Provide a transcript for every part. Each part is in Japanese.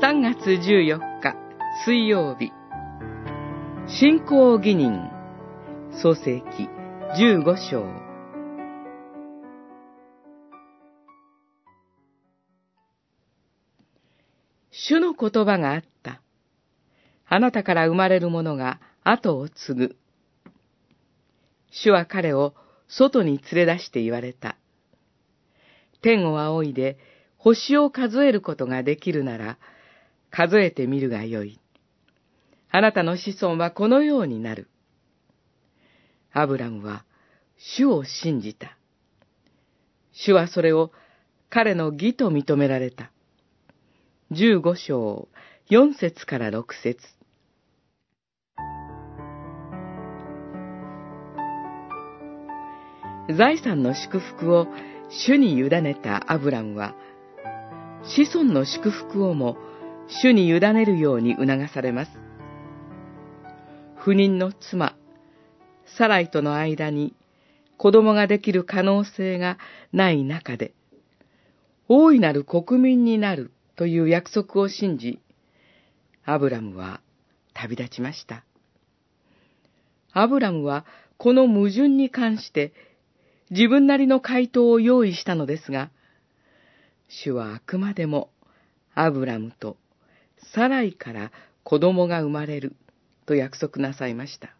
3月14日水曜日信仰義人創世記15章主の言葉があった。あなたから生まれる者が後を継ぐ。主は彼を外に連れ出して言われた。天を仰いで星を数えることができるなら、数えてみるがよい。あなたの子孫はこのようになる。アブラムは主を信じた。主はそれを彼の義と認められた。十五章、四節から六節財産の祝福を主に委ねたアブラムは、子孫の祝福をも主に委ねるように促されます。不妊の妻、サライとの間に子供ができる可能性がない中で、大いなる国民になるという約束を信じ、アブラムは旅立ちました。アブラムはこの矛盾に関して自分なりの回答を用意したのですが、主はあくまでもアブラムとサライから子供が生まれると約束なさいました。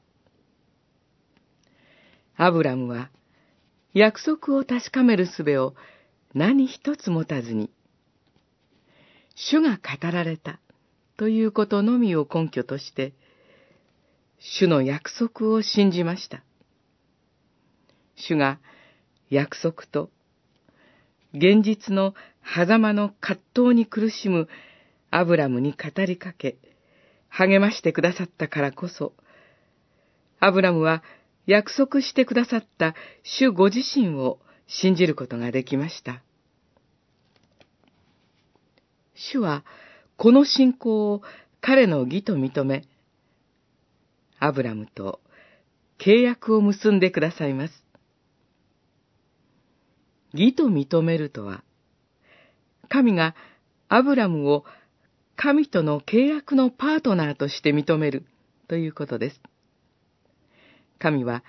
アブラムは約束を確かめる術を何一つ持たずに、主が語られたということのみを根拠として、主の約束を信じました。主が約束と現実の狭間の葛藤に苦しむアブラムに語りかけ、励ましてくださったからこそ、アブラムは約束してくださった主ご自身を信じることができました。主はこの信仰を彼の義と認め、アブラムと契約を結んでくださいます。義と認めるとは、神がアブラムを神との契約のパートナーとして認めるということです。神は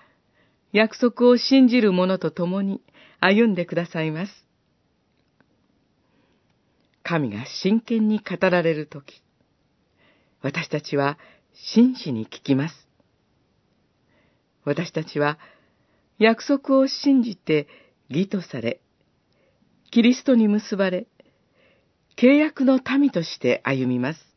約束を信じる者と共に歩んでくださいます。神が真剣に語られるとき、私たちは真摯に聞きます。私たちは約束を信じて義とされ、キリストに結ばれ、契約の民として歩みます。